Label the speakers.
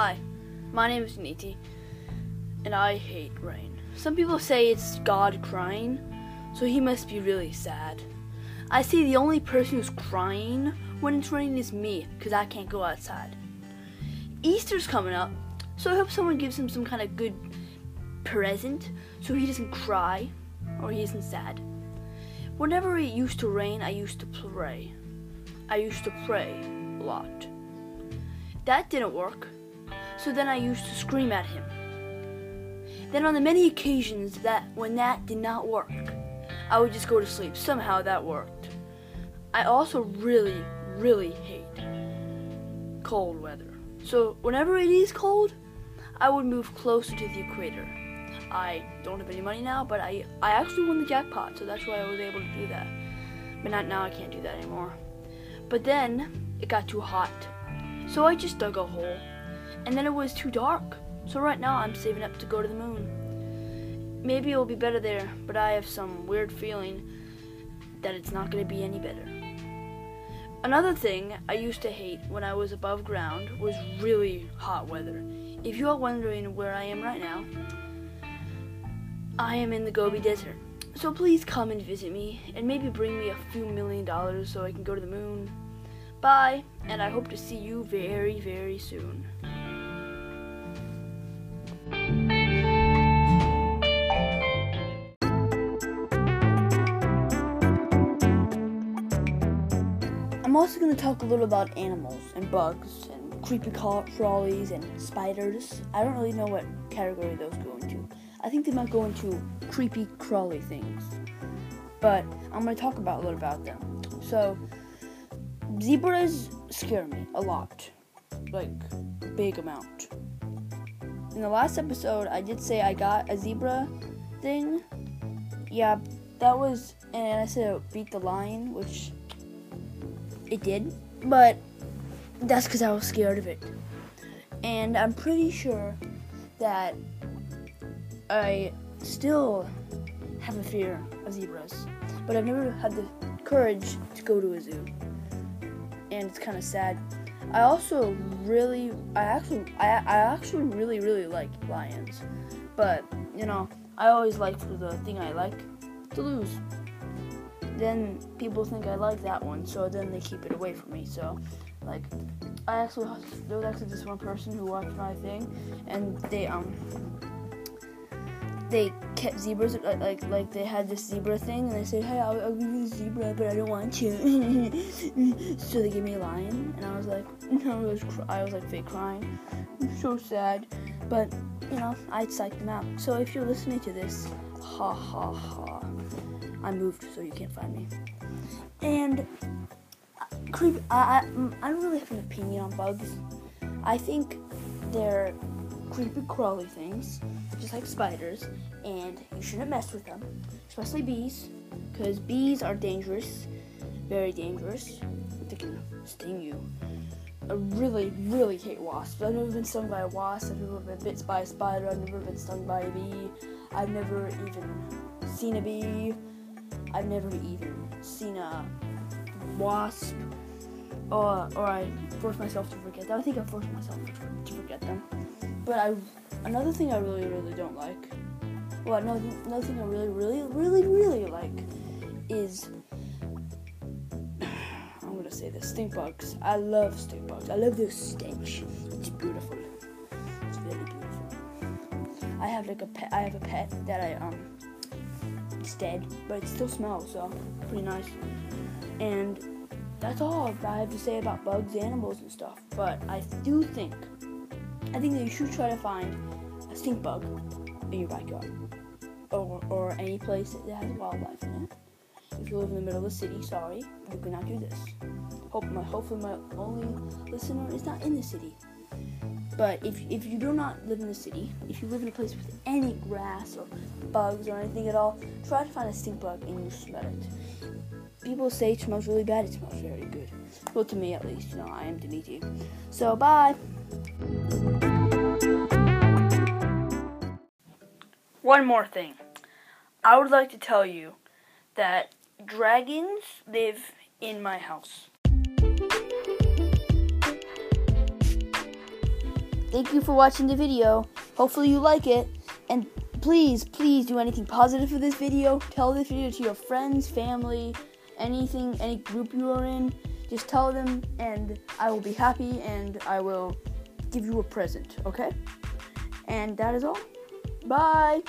Speaker 1: Hi, my name is Niti, and I hate rain. Some people say it's God crying, so he must be really sad. I see the only person who's crying when it's raining is me, because I can't go outside. Easter's coming up, so I hope someone gives him some kind of good present so he doesn't cry or he isn't sad. Whenever it used to rain, I used to pray. I used to pray a lot. That didn't work, so then I used to scream at him. Then on the many occasions that when that did not work, I would just go to sleep. Somehow that worked. I also really, really hate cold weather. So whenever it is cold, I would move closer to the equator. I don't have any money now, but I, I actually won the jackpot, so that's why I was able to do that. But not now, I can't do that anymore. But then it got too hot, so I just dug a hole. And then it was too dark, so right now I'm saving up to go to the moon. Maybe it will be better there, but I have some weird feeling that it's not going to be any better. Another thing I used to hate when I was above ground was really hot weather. If you are wondering where I am right now, I am in the Gobi Desert. So please come and visit me and maybe bring me a few million dollars so I can go to the moon. Bye, and I hope to see you very, very soon. I'm also going to talk a little about animals and bugs and creepy crawlies and spiders. I don't really know what category those go into. I think they might go into creepy crawly things. But I'm going to talk about a little about them. So, zebras scare me a lot. Like, big amount. In the last episode, I did say I got a zebra thing. Yeah, that was, and I said beat the lion, which it did. But that's because I was scared of it. And I'm pretty sure that I still have a fear of zebras, but I've never had the courage to go to a zoo, and it's kind of sad. I also really, I actually, I, I actually really, really like lions, but you know, I always like for the thing I like to lose. Then people think I like that one, so then they keep it away from me. So, like, I actually there was actually this one person who watched my thing, and they um they kept zebras like like, like they had this zebra thing and they said hey I'll, I'll give you a zebra but I don't want to so they gave me a lion and I was like I was I was like fake crying. I'm so sad. But you know I'd psych them out. So if you're listening to this ha ha ha I moved so you can't find me and creep I, I, I don't really have an opinion on bugs I think they're creepy crawly things, just like spiders, and you shouldn't mess with them, especially bees, because bees are dangerous, very dangerous. They can sting you. I really, really hate wasps. I've never been stung by a wasp. I've never been bit by a spider. I've never been stung by a bee. I've never even seen a bee. I've never even seen a wasp. Or, I forced myself to forget them. I think I forced myself to forget them. But I, another thing I really, really don't like. Well, another, another thing I really, really, really, really like is I'm gonna say this stink bugs. I love stink bugs. I love their stench. It's beautiful. It's very beautiful. I have like a pet. I have a pet that I um. It's dead, but it still smells, so pretty nice. And that's all I have to say about bugs, animals, and stuff. But I do think I think that you should try to find a stink bug in your backyard or, or any place that has wildlife in it. If you live in the middle of the city, sorry, you cannot do this. Hope my, hopefully my only listener is not in the city. But if, if you do not live in the city, if you live in a place with any grass or bugs or anything at all, try to find a stink bug and you smell it. People say it smells really bad, it smells very good. Well, to me at least, you know, I am Dimitri. So, bye! One more thing. I would like to tell you that dragons live in my house. Thank you for watching the video. Hopefully you like it. And please, please do anything positive for this video. Tell this video to your friends, family, anything, any group you are in. Just tell them, and I will be happy, and I will give you a present, okay? And that is all. Bye.